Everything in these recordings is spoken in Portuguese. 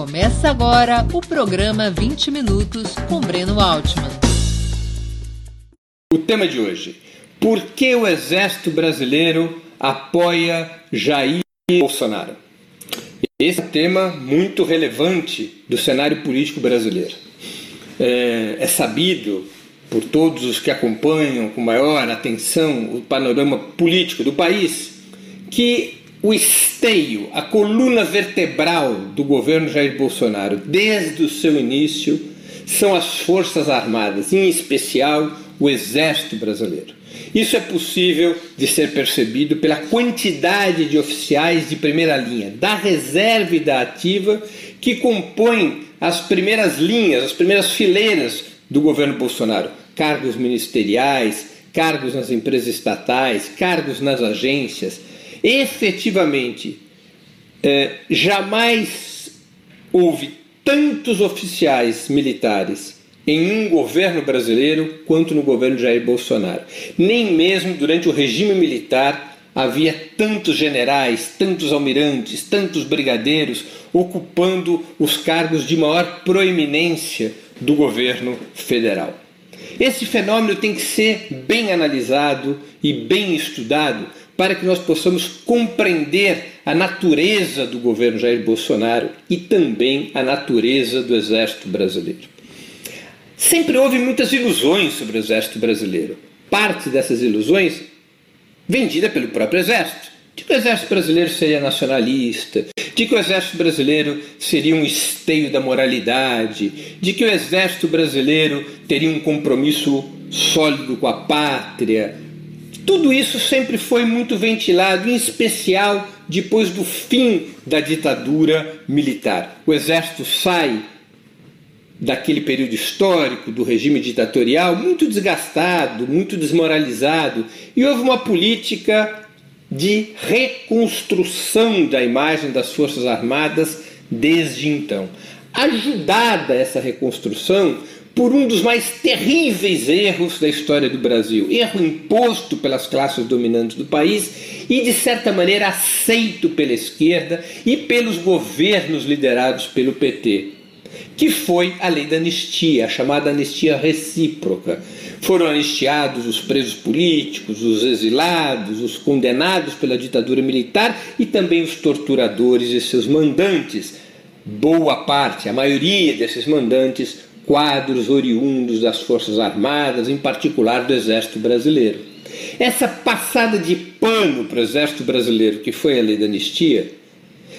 Começa agora o programa 20 Minutos com Breno Altman. O tema de hoje: Por que o Exército Brasileiro apoia Jair Bolsonaro? Esse é um tema muito relevante do cenário político brasileiro. É, é sabido por todos os que acompanham com maior atenção o panorama político do país que o esteio, a coluna vertebral do governo Jair Bolsonaro, desde o seu início, são as Forças Armadas, em especial o Exército Brasileiro. Isso é possível de ser percebido pela quantidade de oficiais de primeira linha, da reserva e da ativa, que compõem as primeiras linhas, as primeiras fileiras do governo Bolsonaro. Cargos ministeriais, cargos nas empresas estatais, cargos nas agências, efetivamente é, jamais houve tantos oficiais militares em um governo brasileiro quanto no governo de Jair Bolsonaro. Nem mesmo durante o regime militar havia tantos generais, tantos almirantes, tantos brigadeiros ocupando os cargos de maior proeminência do governo federal. Esse fenômeno tem que ser bem analisado e bem estudado para que nós possamos compreender a natureza do governo Jair Bolsonaro e também a natureza do Exército Brasileiro. Sempre houve muitas ilusões sobre o Exército Brasileiro. Parte dessas ilusões vendida pelo próprio Exército. De que o Exército Brasileiro seria nacionalista, de que o Exército Brasileiro seria um esteio da moralidade, de que o Exército Brasileiro teria um compromisso sólido com a pátria, tudo isso sempre foi muito ventilado, em especial depois do fim da ditadura militar. O exército sai daquele período histórico do regime ditatorial muito desgastado, muito desmoralizado, e houve uma política de reconstrução da imagem das Forças Armadas desde então. Ajudada essa reconstrução por um dos mais terríveis erros da história do Brasil, erro imposto pelas classes dominantes do país e, de certa maneira, aceito pela esquerda e pelos governos liderados pelo PT, que foi a lei da anistia, a chamada anistia recíproca. Foram anistiados os presos políticos, os exilados, os condenados pela ditadura militar e também os torturadores e seus mandantes. Boa parte, a maioria desses mandantes quadros oriundos das Forças Armadas, em particular do Exército Brasileiro. Essa passada de pano para o Exército Brasileiro, que foi a lei da anistia,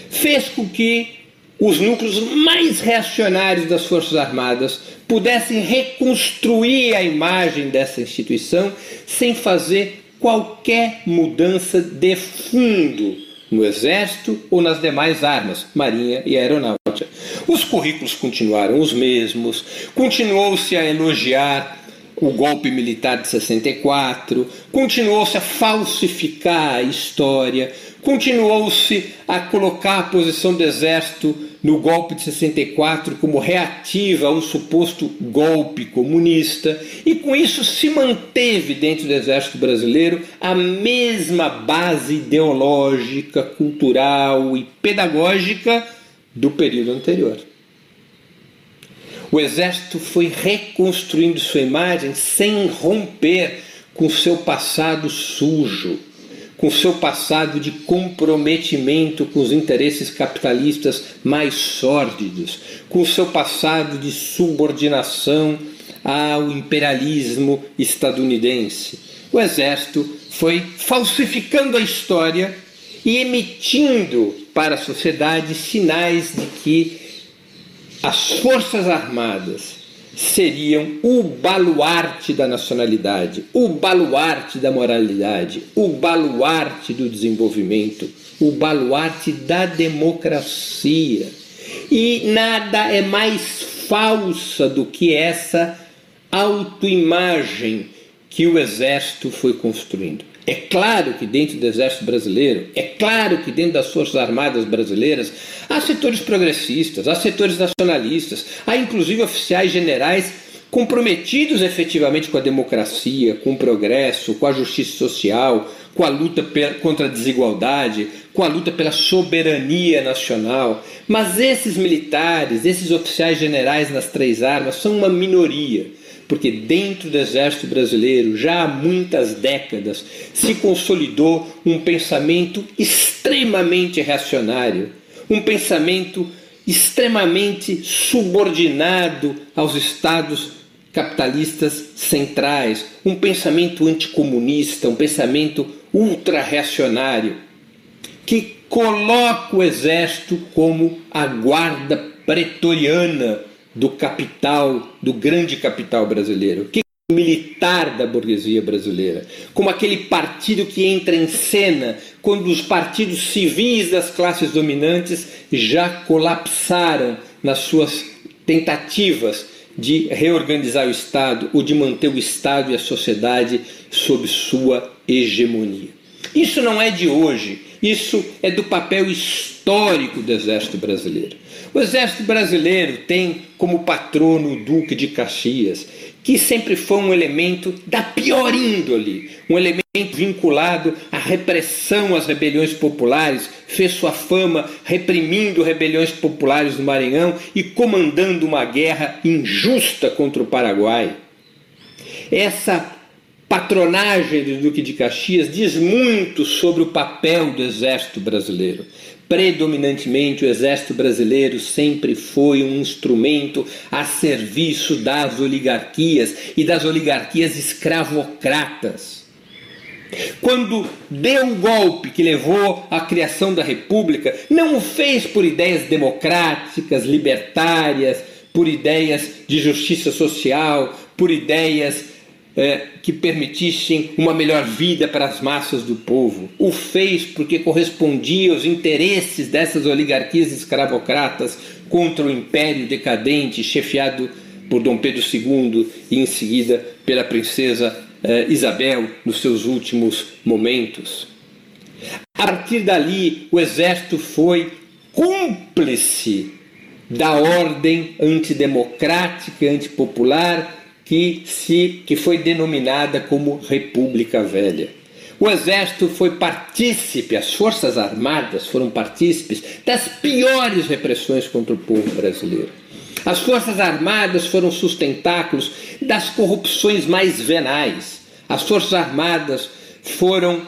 fez com que os núcleos mais reacionários das Forças Armadas pudessem reconstruir a imagem dessa instituição sem fazer qualquer mudança de fundo no Exército ou nas demais armas, Marinha e Aeronáutica. Os currículos continuaram os mesmos, continuou-se a elogiar o golpe militar de 64, continuou-se a falsificar a história, continuou-se a colocar a posição do exército no golpe de 64 como reativa a um suposto golpe comunista, e com isso se manteve dentro do exército brasileiro a mesma base ideológica, cultural e pedagógica do período anterior. O exército foi reconstruindo sua imagem sem romper com seu passado sujo, com seu passado de comprometimento com os interesses capitalistas mais sórdidos, com seu passado de subordinação ao imperialismo estadunidense. O exército foi falsificando a história e emitindo para a sociedade sinais de que as Forças Armadas seriam o baluarte da nacionalidade, o baluarte da moralidade, o baluarte do desenvolvimento, o baluarte da democracia. E nada é mais falsa do que essa autoimagem que o exército foi construindo. É claro que dentro do Exército Brasileiro, é claro que dentro das Forças Armadas Brasileiras, há setores progressistas, há setores nacionalistas, há inclusive oficiais generais comprometidos efetivamente com a democracia, com o progresso, com a justiça social, com a luta contra a desigualdade, com a luta pela soberania nacional. Mas esses militares, esses oficiais generais nas três armas, são uma minoria, porque dentro do exército brasileiro, já há muitas décadas, se consolidou um pensamento extremamente reacionário, um pensamento extremamente subordinado aos estados capitalistas centrais, um pensamento anticomunista, um pensamento ultra-reacionário, que coloca o exército como a guarda pretoriana do capital, do grande capital brasileiro, que militar da burguesia brasileira, como aquele partido que entra em cena quando os partidos civis das classes dominantes já colapsaram nas suas tentativas de reorganizar o Estado ou de manter o Estado e a sociedade sob sua hegemonia. Isso não é de hoje, isso é do papel histórico do Exército Brasileiro. O Exército Brasileiro tem como patrono o Duque de Caxias, que sempre foi um elemento da pior índole, um elemento vinculado à repressão às rebeliões populares, fez sua fama reprimindo rebeliões populares no Maranhão e comandando uma guerra injusta contra o Paraguai. Essa patronagem do Duque de Caxias diz muito sobre o papel do exército brasileiro predominantemente o exército brasileiro sempre foi um instrumento a serviço das oligarquias e das oligarquias escravocratas. Quando deu o golpe que levou à criação da República, não o fez por ideias democráticas, libertárias, por ideias de justiça social, por ideias é, que permitissem uma melhor vida para as massas do povo. O fez porque correspondia aos interesses dessas oligarquias escravocratas contra o império decadente chefiado por Dom Pedro II e em seguida pela princesa é, Isabel nos seus últimos momentos. A partir dali, o exército foi cúmplice da ordem antidemocrática, antipopular que, se, que foi denominada como República Velha. O Exército foi partícipe, as Forças Armadas foram partícipes das piores repressões contra o povo brasileiro. As Forças Armadas foram sustentáculos das corrupções mais venais. As Forças Armadas foram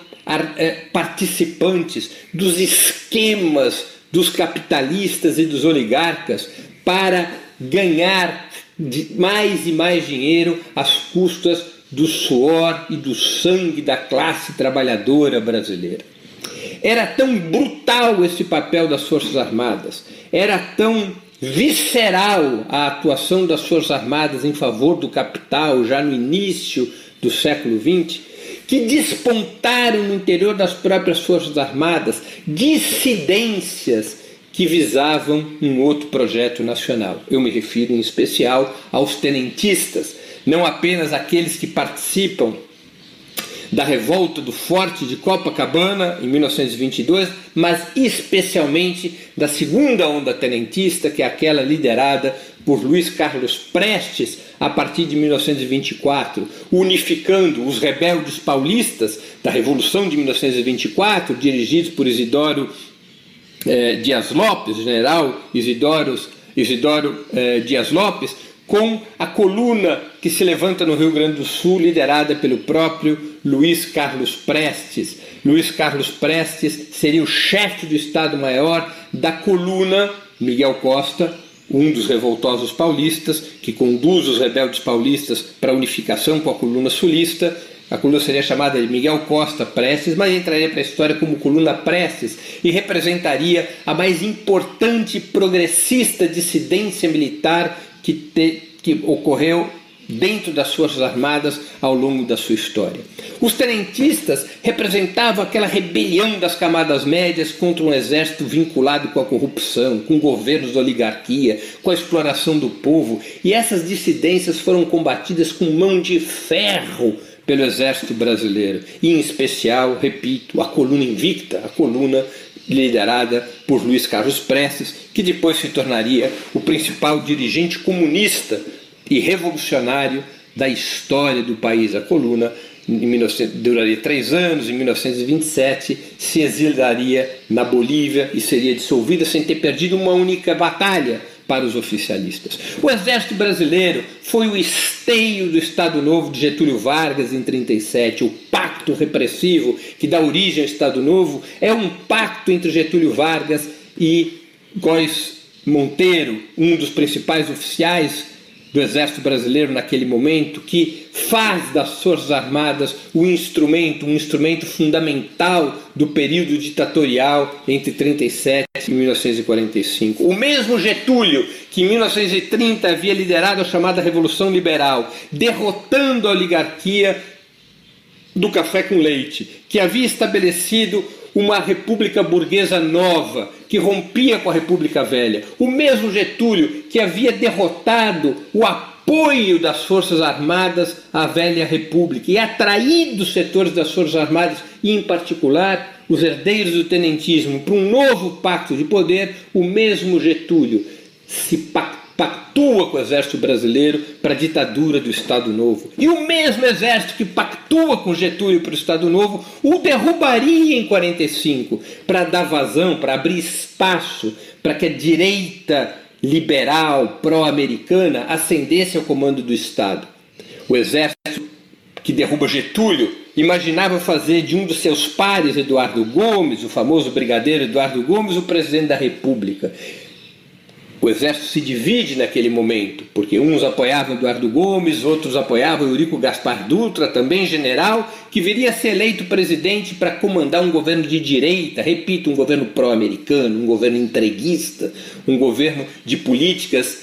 eh, participantes dos esquemas dos capitalistas e dos oligarcas para ganhar mais e mais dinheiro às custas do suor e do sangue da classe trabalhadora brasileira. Era tão brutal esse papel das Forças Armadas, era tão visceral a atuação das Forças Armadas em favor do capital já no início do século XX, que despontaram no interior das próprias Forças Armadas dissidências que visavam um outro projeto nacional. Eu me refiro em especial aos tenentistas, não apenas aqueles que participam da revolta do Forte de Copacabana em 1922, mas especialmente da segunda onda tenentista, que é aquela liderada por Luiz Carlos Prestes a partir de 1924, unificando os rebeldes paulistas da Revolução de 1924, dirigidos por Isidoro eh, Dias Lopes, general Isidoro, Isidoro eh, Dias Lopes, com a coluna que se levanta no Rio Grande do Sul, liderada pelo próprio Luiz Carlos Prestes. Luiz Carlos Prestes seria o chefe do Estado-Maior da coluna Miguel Costa, um dos revoltosos paulistas, que conduz os rebeldes paulistas para a unificação com a coluna sulista, a coluna seria chamada de Miguel Costa Prestes, mas entraria para a história como coluna Prestes e representaria a mais importante progressista dissidência militar que, te, que ocorreu dentro das Forças Armadas ao longo da sua história. Os tenentistas representavam aquela rebelião das camadas médias contra um exército vinculado com a corrupção, com governos da oligarquia, com a exploração do povo, e essas dissidências foram combatidas com mão de ferro pelo Exército Brasileiro, e em especial, repito, a coluna invicta, a coluna liderada por Luiz Carlos Prestes, que depois se tornaria o principal dirigente comunista e revolucionário da história do país. A coluna duraria três anos, em 1927 se exilaria na Bolívia e seria dissolvida sem ter perdido uma única batalha para os oficialistas. O exército brasileiro foi o esteio do Estado Novo de Getúlio Vargas em 37. O pacto repressivo que dá origem ao Estado Novo é um pacto entre Getúlio Vargas e Góes Monteiro, um dos principais oficiais do Exército Brasileiro naquele momento, que faz das Forças Armadas o instrumento, um instrumento fundamental do período ditatorial entre 37 e 1945. O mesmo Getúlio, que em 1930 havia liderado a chamada Revolução Liberal, derrotando a oligarquia do café com leite, que havia estabelecido uma república burguesa nova, que rompia com a República Velha. O mesmo Getúlio que havia derrotado o apoio das Forças Armadas à velha República e atraído os setores das Forças Armadas, e em particular os herdeiros do tenentismo, para um novo pacto de poder, o mesmo Getúlio se pactua com o exército brasileiro para a ditadura do Estado Novo. E o mesmo exército que pactua com Getúlio para o Estado Novo o derrubaria em 45 para dar vazão, para abrir espaço para que a direita liberal pró-americana ascendesse ao comando do Estado. O exército que derruba Getúlio imaginava fazer de um dos seus pares, Eduardo Gomes, o famoso brigadeiro Eduardo Gomes, o presidente da República. O exército se divide naquele momento, porque uns apoiavam Eduardo Gomes, outros apoiavam Eurico Gaspar Dutra, também general, que viria a ser eleito presidente para comandar um governo de direita, repito, um governo pró-americano, um governo entreguista, um governo de políticas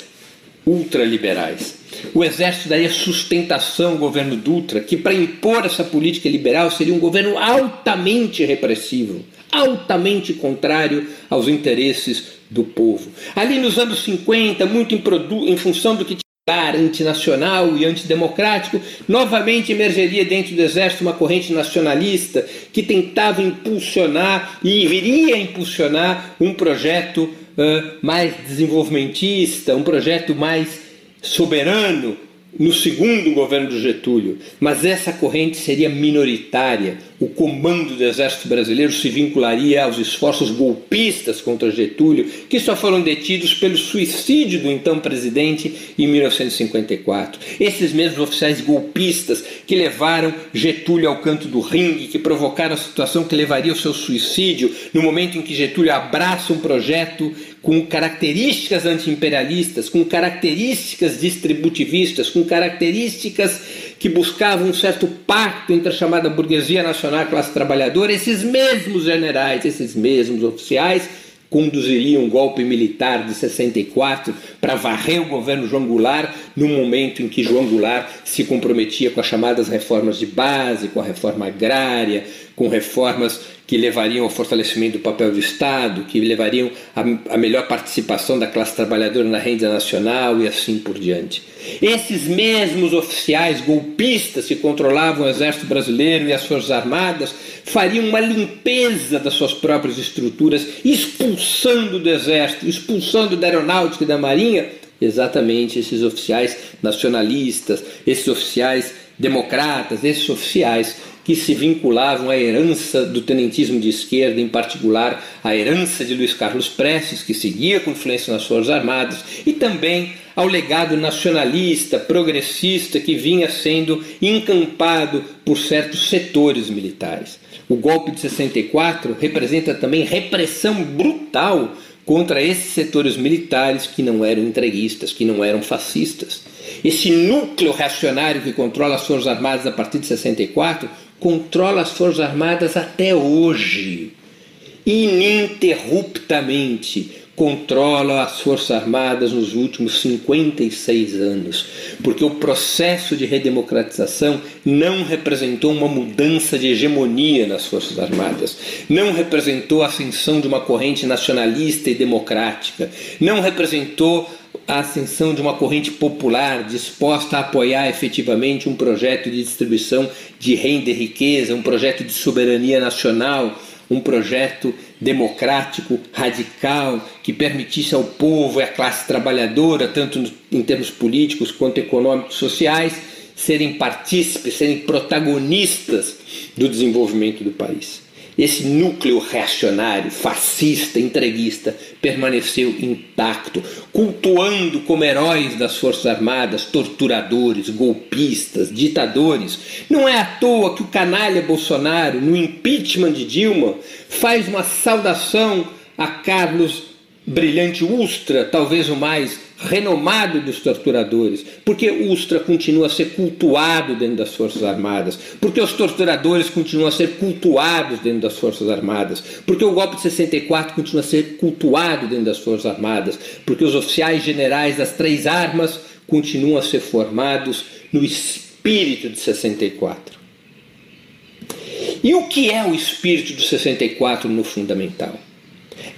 ultraliberais. O exército daria sustentação ao governo Dutra, que para impor essa política liberal seria um governo altamente repressivo, altamente contrário aos interesses do povo. Ali nos anos 50, muito em, em função do que tinha antinacional e antidemocrático, novamente emergeria dentro do exército uma corrente nacionalista que tentava impulsionar e viria a impulsionar um projeto uh, mais desenvolvimentista, um projeto mais soberano no segundo governo do Getúlio, mas essa corrente seria minoritária. O comando do exército brasileiro se vincularia aos esforços golpistas contra Getúlio, que só foram detidos pelo suicídio do então presidente em 1954. Esses mesmos oficiais golpistas que levaram Getúlio ao canto do ringue, que provocaram a situação que levaria ao seu suicídio, no momento em que Getúlio abraça um projeto com características antiimperialistas, com características distributivistas, com características que buscavam um certo pacto entre a chamada burguesia nacional e a classe trabalhadora, esses mesmos generais, esses mesmos oficiais conduziriam um golpe militar de 64 para varrer o governo João Goulart no momento em que João Goulart se comprometia com as chamadas reformas de base, com a reforma agrária, com reformas que levariam ao fortalecimento do papel do Estado, que levariam a melhor participação da classe trabalhadora na renda nacional e assim por diante. Esses mesmos oficiais golpistas que controlavam o exército brasileiro e as forças armadas fariam uma limpeza das suas próprias estruturas, expulsando do exército, expulsando da aeronáutica e da marinha exatamente esses oficiais nacionalistas, esses oficiais democratas, esses oficiais que se vinculavam à herança do tenentismo de esquerda, em particular à herança de Luiz Carlos Prestes, que seguia com influência nas Forças Armadas, e também ao legado nacionalista, progressista que vinha sendo encampado por certos setores militares. O golpe de 64 representa também repressão brutal contra esses setores militares que não eram entreguistas, que não eram fascistas. Esse núcleo reacionário que controla as Forças Armadas a partir de 64 controla as Forças Armadas até hoje, ininterruptamente controla as Forças Armadas nos últimos 56 anos, porque o processo de redemocratização não representou uma mudança de hegemonia nas Forças Armadas, não representou a ascensão de uma corrente nacionalista e democrática, não representou a ascensão de uma corrente popular disposta a apoiar efetivamente um projeto de distribuição de renda e riqueza, um projeto de soberania nacional, um projeto democrático, radical, que permitisse ao povo e à classe trabalhadora, tanto em termos políticos quanto econômicos sociais, serem partícipes, serem protagonistas do desenvolvimento do país. Esse núcleo reacionário, fascista, entreguista, permaneceu intacto, cultuando como heróis das Forças Armadas torturadores, golpistas, ditadores. Não é à toa que o canalha Bolsonaro, no impeachment de Dilma, faz uma saudação a Carlos Brilhante Ustra, talvez o mais renomado dos torturadores, porque Ustra continua a ser cultuado dentro das Forças Armadas, porque os torturadores continuam a ser cultuados dentro das Forças Armadas, porque o golpe de 64 continua a ser cultuado dentro das Forças Armadas, porque os oficiais generais das três armas continuam a ser formados no espírito de 64. E o que é o espírito do 64 no fundamental?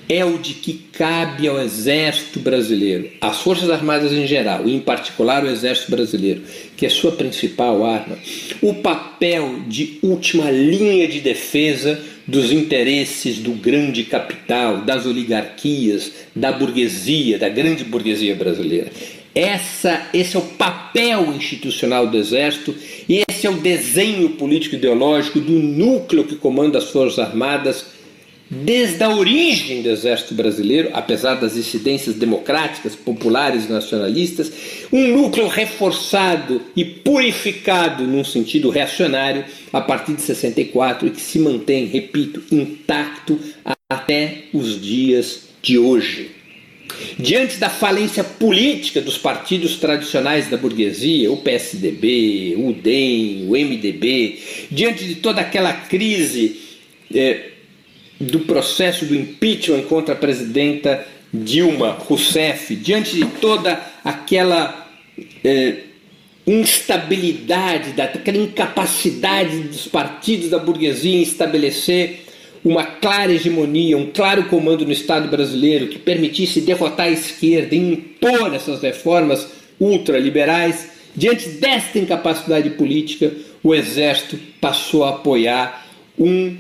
É o de que cabe ao Exército Brasileiro, às Forças Armadas em geral, e em particular o Exército Brasileiro, que é sua principal arma, o papel de última linha de defesa dos interesses do grande capital, das oligarquias, da burguesia, da grande burguesia brasileira. Essa, esse é o papel institucional do Exército e esse é o desenho político ideológico do núcleo que comanda as Forças Armadas desde a origem do Exército Brasileiro, apesar das incidências democráticas, populares e nacionalistas, um núcleo reforçado e purificado num sentido reacionário a partir de 64 e que se mantém, repito, intacto até os dias de hoje. Diante da falência política dos partidos tradicionais da burguesia, o PSDB, o DEM, o MDB, diante de toda aquela crise eh, do processo do impeachment contra a presidenta Dilma Rousseff, diante de toda aquela eh, instabilidade, daquela incapacidade dos partidos da burguesia em estabelecer uma clara hegemonia, um claro comando no Estado brasileiro que permitisse derrotar a esquerda e impor essas reformas ultraliberais, diante desta incapacidade política, o Exército passou a apoiar um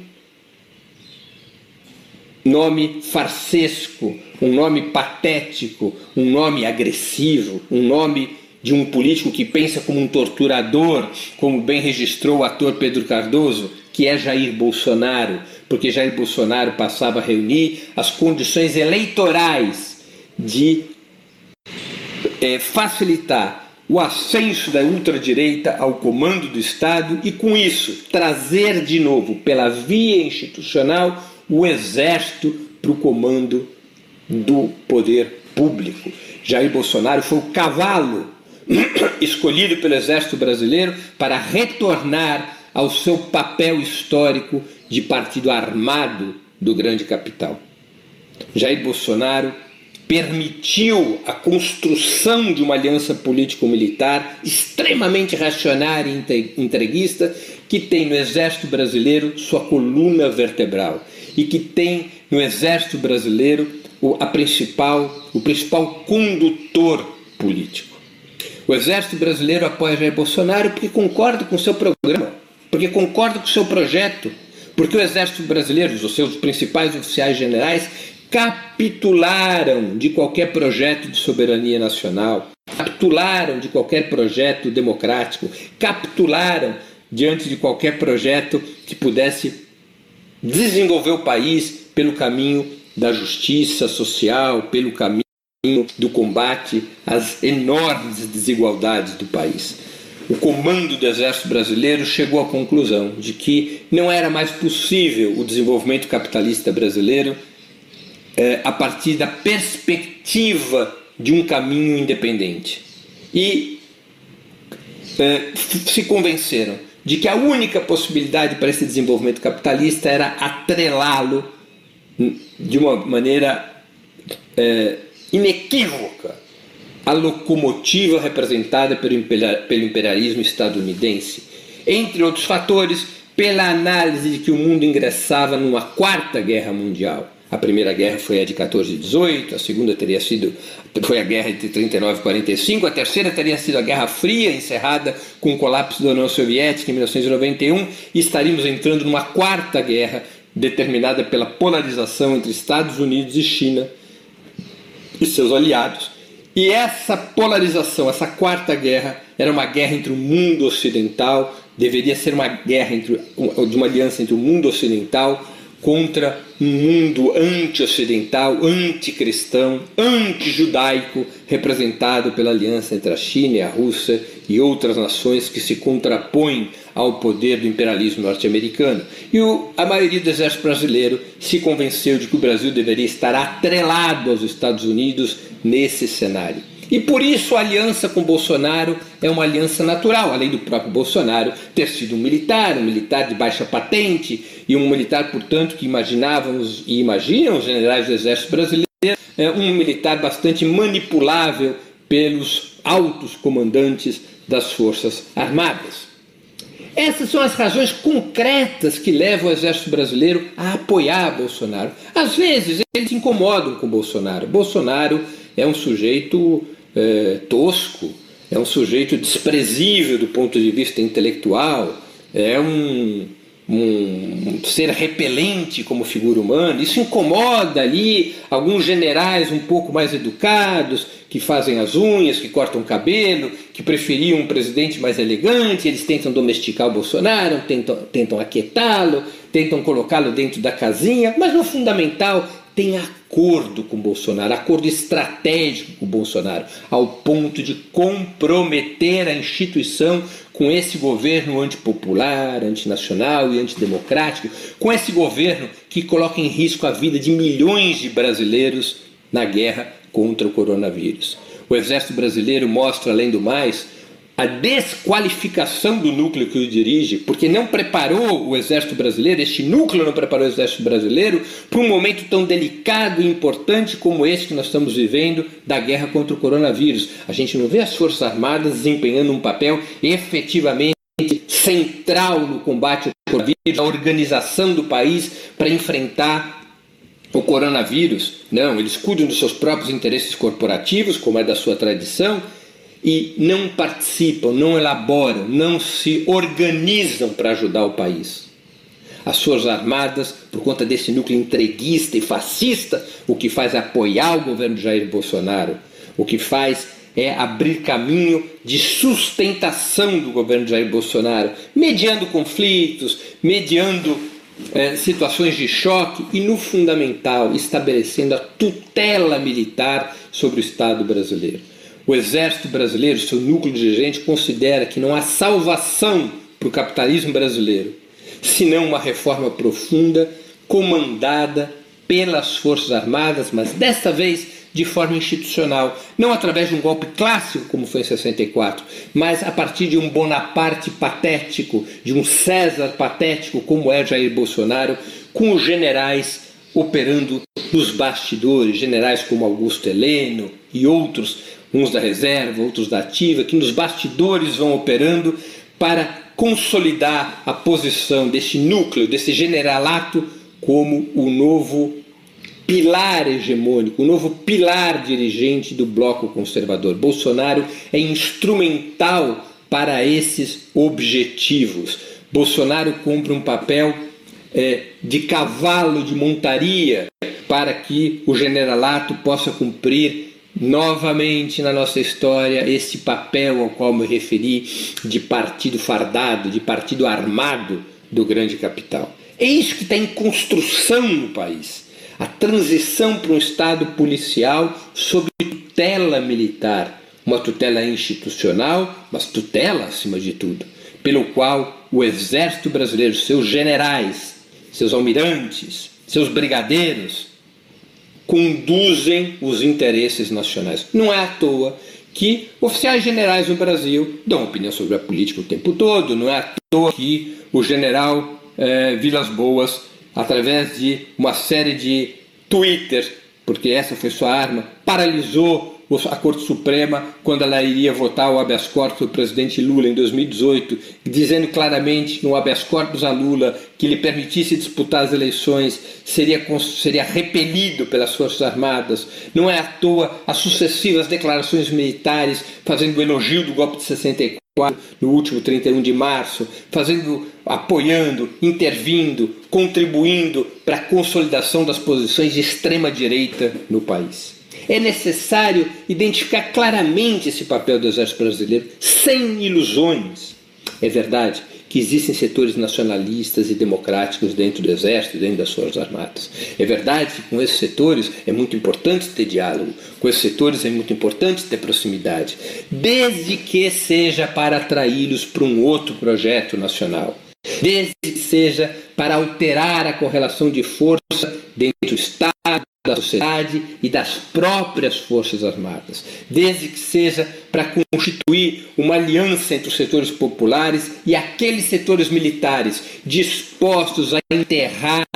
nome farsesco, um nome patético, um nome agressivo, um nome de um político que pensa como um torturador, como bem registrou o ator Pedro Cardoso, que é Jair Bolsonaro, porque Jair Bolsonaro passava a reunir as condições eleitorais de é, facilitar o ascenso da ultradireita ao comando do Estado e, com isso, trazer de novo, pela via institucional, o exército para o comando do poder público. Jair Bolsonaro foi o cavalo escolhido pelo exército brasileiro para retornar ao seu papel histórico de partido armado do grande capital. Jair Bolsonaro permitiu a construção de uma aliança político-militar extremamente reacionária e entreguista que tem no exército brasileiro sua coluna vertebral e que tem no Exército Brasileiro o, a principal, o principal condutor político. O Exército Brasileiro apoia Jair Bolsonaro porque concorda com o seu programa, porque concorda com o seu projeto, porque o Exército Brasileiro, os seus principais oficiais generais, capitularam de qualquer projeto de soberania nacional, capitularam de qualquer projeto democrático, capitularam diante de qualquer projeto que pudesse desenvolver o país pelo caminho da justiça social, pelo caminho do combate às enormes desigualdades do país. O comando do Exército Brasileiro chegou à conclusão de que não era mais possível o desenvolvimento capitalista brasileiro eh, a partir da perspectiva de um caminho independente. E eh, se convenceram de que a única possibilidade para esse desenvolvimento capitalista era atrelá-lo de uma maneira é, inequívoca à locomotiva representada pelo imperialismo estadunidense. Entre outros fatores, pela análise de que o mundo ingressava numa quarta guerra mundial a primeira guerra foi a de 14 e 18, a segunda teria sido foi a guerra entre 39 e 45, a terceira teria sido a Guerra Fria, encerrada com o colapso da União Soviética em 1991, e estaríamos entrando numa quarta guerra determinada pela polarização entre Estados Unidos e China e seus aliados, E essa polarização, essa quarta guerra, era uma guerra entre o mundo ocidental, deveria ser uma guerra entre, de uma aliança entre o mundo ocidental contra um mundo anti-ocidental, anticristão, anti-judaico, representado pela aliança entre a China e a Rússia e outras nações que se contrapõem ao poder do imperialismo norte-americano. E o, a maioria do exército brasileiro se convenceu de que o Brasil deveria estar atrelado aos Estados Unidos nesse cenário. E por isso a aliança com Bolsonaro é uma aliança natural, além do próprio Bolsonaro ter sido um militar, um militar de baixa patente e um militar, portanto, que imaginávamos e imaginam os generais do Exército Brasileiro, é um militar bastante manipulável pelos altos comandantes das Forças Armadas. Essas são as razões concretas que levam o exército brasileiro a apoiar Bolsonaro. Às vezes eles incomodam com Bolsonaro. Bolsonaro é um sujeito é, tosco, é um sujeito desprezível do ponto de vista intelectual, é um, um, ser repelente como figura humana. Isso incomoda ali alguns generais um pouco mais educados, que fazem as unhas, que cortam o cabelo, que preferiam um presidente mais elegante. Eles tentam domesticar o Bolsonaro, tentam, tentam aquietá-lo, tentam colocá-lo dentro da casinha, mas no fundamental tem acordo com Bolsonaro, acordo estratégico com Bolsonaro, ao ponto de comprometer a instituição com esse governo antipopular, antinacional e antidemocrático, com esse governo que coloca em risco a vida de milhões de brasileiros na guerra contra o coronavírus. O exército brasileiro mostra, além do mais, a desqualificação do núcleo que o dirige, porque não preparou o exército brasileiro, este núcleo não preparou o exército brasileiro para um momento tão delicado e importante como esse que nós estamos vivendo da guerra contra o coronavírus. A gente não vê as Forças Armadas desempenhando um papel efetivamente central no combate ao coronavírus, a organização do país para enfrentar o coronavírus. Não, eles cuidam dos seus próprios interesses corporativos, como é da sua tradição e não participam, não elaboram, não se organizam para ajudar o país. As Forças Armadas, por conta desse núcleo entreguista e fascista, o que faz é apoiar o governo de Jair Bolsonaro, o que faz é abrir caminho de sustentação do governo de Jair Bolsonaro, mediando conflitos, mediando é, situações de choque e, no fundamental, estabelecendo a tutela militar sobre o Estado brasileiro. O Exército Brasileiro, seu núcleo dirigente, considera que não há salvação para o capitalismo brasileiro, senão uma reforma profunda, comandada pelas Forças Armadas, mas desta vez de forma institucional, não através de um golpe clássico como foi em 64, mas a partir de um Bonaparte patético, de um César patético como é Jair Bolsonaro, com os generais operando nos bastidores, generais como Augusto Heleno e outros uns da reserva, outros da ativa, que nos bastidores vão operando para consolidar a posição desse núcleo, desse generalato, como o novo pilar hegemônico, o novo pilar dirigente do bloco conservador. Bolsonaro é instrumental para esses objetivos. Bolsonaro cumpre um papel é, de cavalo de montaria para que o generalato possa cumprir novamente na nossa história esse papel ao qual me referi de partido fardado, de partido armado do grande capital. É isso que está em construção no país. A transição para um Estado policial sob tutela militar, uma tutela institucional, mas tutela acima de tudo, pelo qual o exército brasileiro, seus generais, seus almirantes, seus brigadeiros, conduzem os interesses nacionais. Não é à toa que oficiais generais no Brasil dão opinião sobre a política o tempo todo, não é à toa que o general eh, Vilas Boas, através de uma série de twitters, porque essa foi sua arma, paralisou a Corte Suprema quando ela iria votar o habeas corpus do presidente Lula em 2018, dizendo claramente no habeas corpus a Lula que lhe permitisse disputar as eleições seria, seria repelido pelas Forças Armadas. Não é à toa as sucessivas declarações militares fazendo o elogio do golpe de 64 no último 31 de março, fazendo, apoiando, intervindo, contribuindo para a consolidação das posições de extrema direita no país. É necessário identificar claramente esse papel do Exército Brasileiro, sem ilusões. É verdade que existem setores nacionalistas e democráticos dentro do Exército, dentro das Forças Armadas. É verdade que com esses setores é muito importante ter diálogo, com esses setores é muito importante ter proximidade, desde que seja para atraí-los para um outro projeto nacional, desde que seja para alterar a correlação de força dentro do Estado sociedade e das próprias Forças Armadas, desde que seja para constituir uma aliança entre os setores populares e aqueles setores militares dispostos a enterrar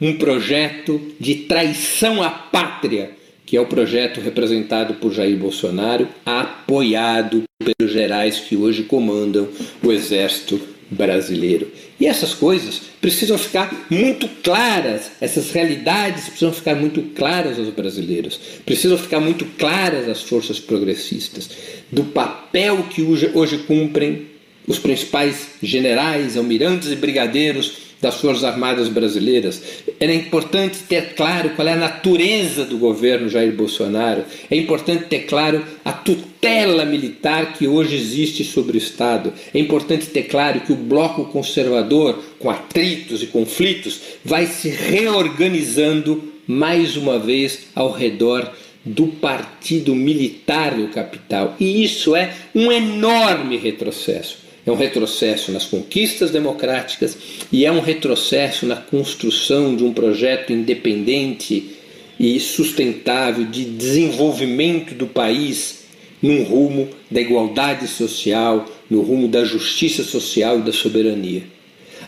um projeto de traição à pátria, que é o projeto representado por Jair Bolsonaro, apoiado pelos gerais que hoje comandam o Exército brasileiro. E essas coisas precisam ficar muito claras, essas realidades precisam ficar muito claras aos brasileiros, precisam ficar muito claras às forças progressistas, do papel que hoje, cumprem os principais generais, almirantes e brigadeiros das Forças Armadas Brasileiras. Era importante ter claro qual é a natureza do governo Jair Bolsonaro. É importante ter claro a tutela militar que hoje existe sobre o Estado. É importante ter claro que o bloco conservador, com atritos e conflitos, vai se reorganizando mais uma vez ao redor do partido militar do capital. E isso é um enorme retrocesso é um retrocesso nas conquistas democráticas e é um retrocesso na construção de um projeto independente e sustentável de desenvolvimento do país num rumo da igualdade social, no rumo da justiça social e da soberania.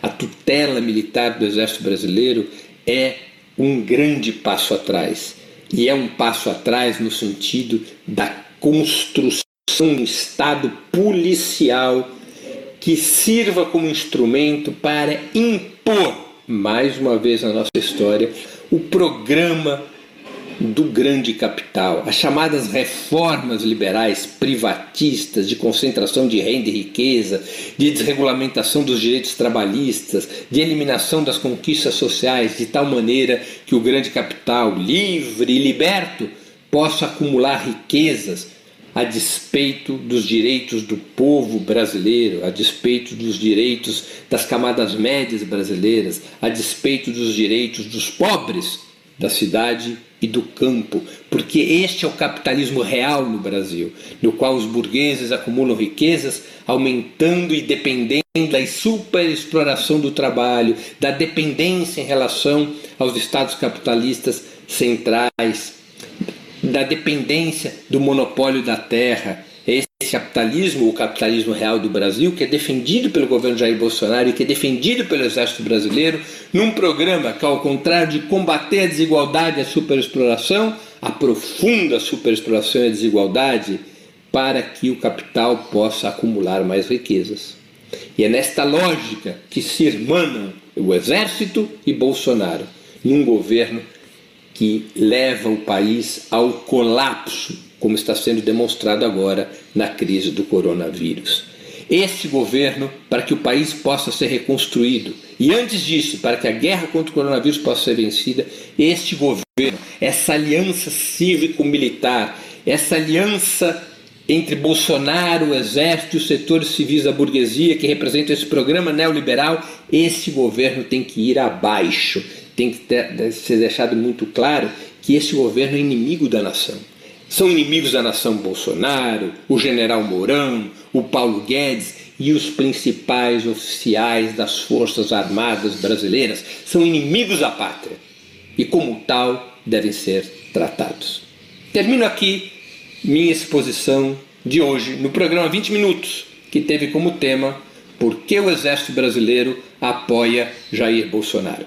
A tutela militar do Exército Brasileiro é um grande passo atrás. E é um passo atrás no sentido da construção de um Estado policial que sirva como instrumento para impor, mais uma vez na nossa história, o programa do grande capital, as chamadas reformas liberais privatistas de concentração de renda e riqueza, de desregulamentação dos direitos trabalhistas, de eliminação das conquistas sociais, de tal maneira que o grande capital, livre e liberto, possa acumular riquezas a despeito dos direitos do povo brasileiro, a despeito dos direitos das camadas médias brasileiras, a despeito dos direitos dos pobres da cidade e do campo, porque este é o capitalismo real no Brasil, no qual os burgueses acumulam riquezas, aumentando e dependendo da superexploração do trabalho, da dependência em relação aos estados capitalistas centrais da dependência do monopólio da terra. Esse capitalismo, o capitalismo real do Brasil, que é defendido pelo governo Jair Bolsonaro e que é defendido pelo Exército Brasileiro, num programa que, ao contrário de combater a desigualdade e a superexploração, aprofunda a superexploração e a desigualdade para que o capital possa acumular mais riquezas. E é nesta lógica que se irmanam o Exército e Bolsonaro, num governo que leva o país ao colapso, como está sendo demonstrado agora na crise do coronavírus. Este governo, para que o país possa ser reconstruído, e antes disso, para que a guerra contra o coronavírus possa ser vencida, este governo, essa aliança cívico-militar, essa aliança entre Bolsonaro, o exército os setores civis da burguesia que representam esse programa neoliberal, este governo tem que ir abaixo tem que ter, ser deixado muito claro que esse governo é inimigo da nação. São inimigos da nação Bolsonaro, o general Mourão, o Paulo Guedes e os principais oficiais das Forças Armadas brasileiras. São inimigos da pátria e, como tal, devem ser tratados. Termino aqui minha exposição de hoje no programa 20 Minutos, que teve como tema Por que o Exército Brasileiro apoia Jair Bolsonaro?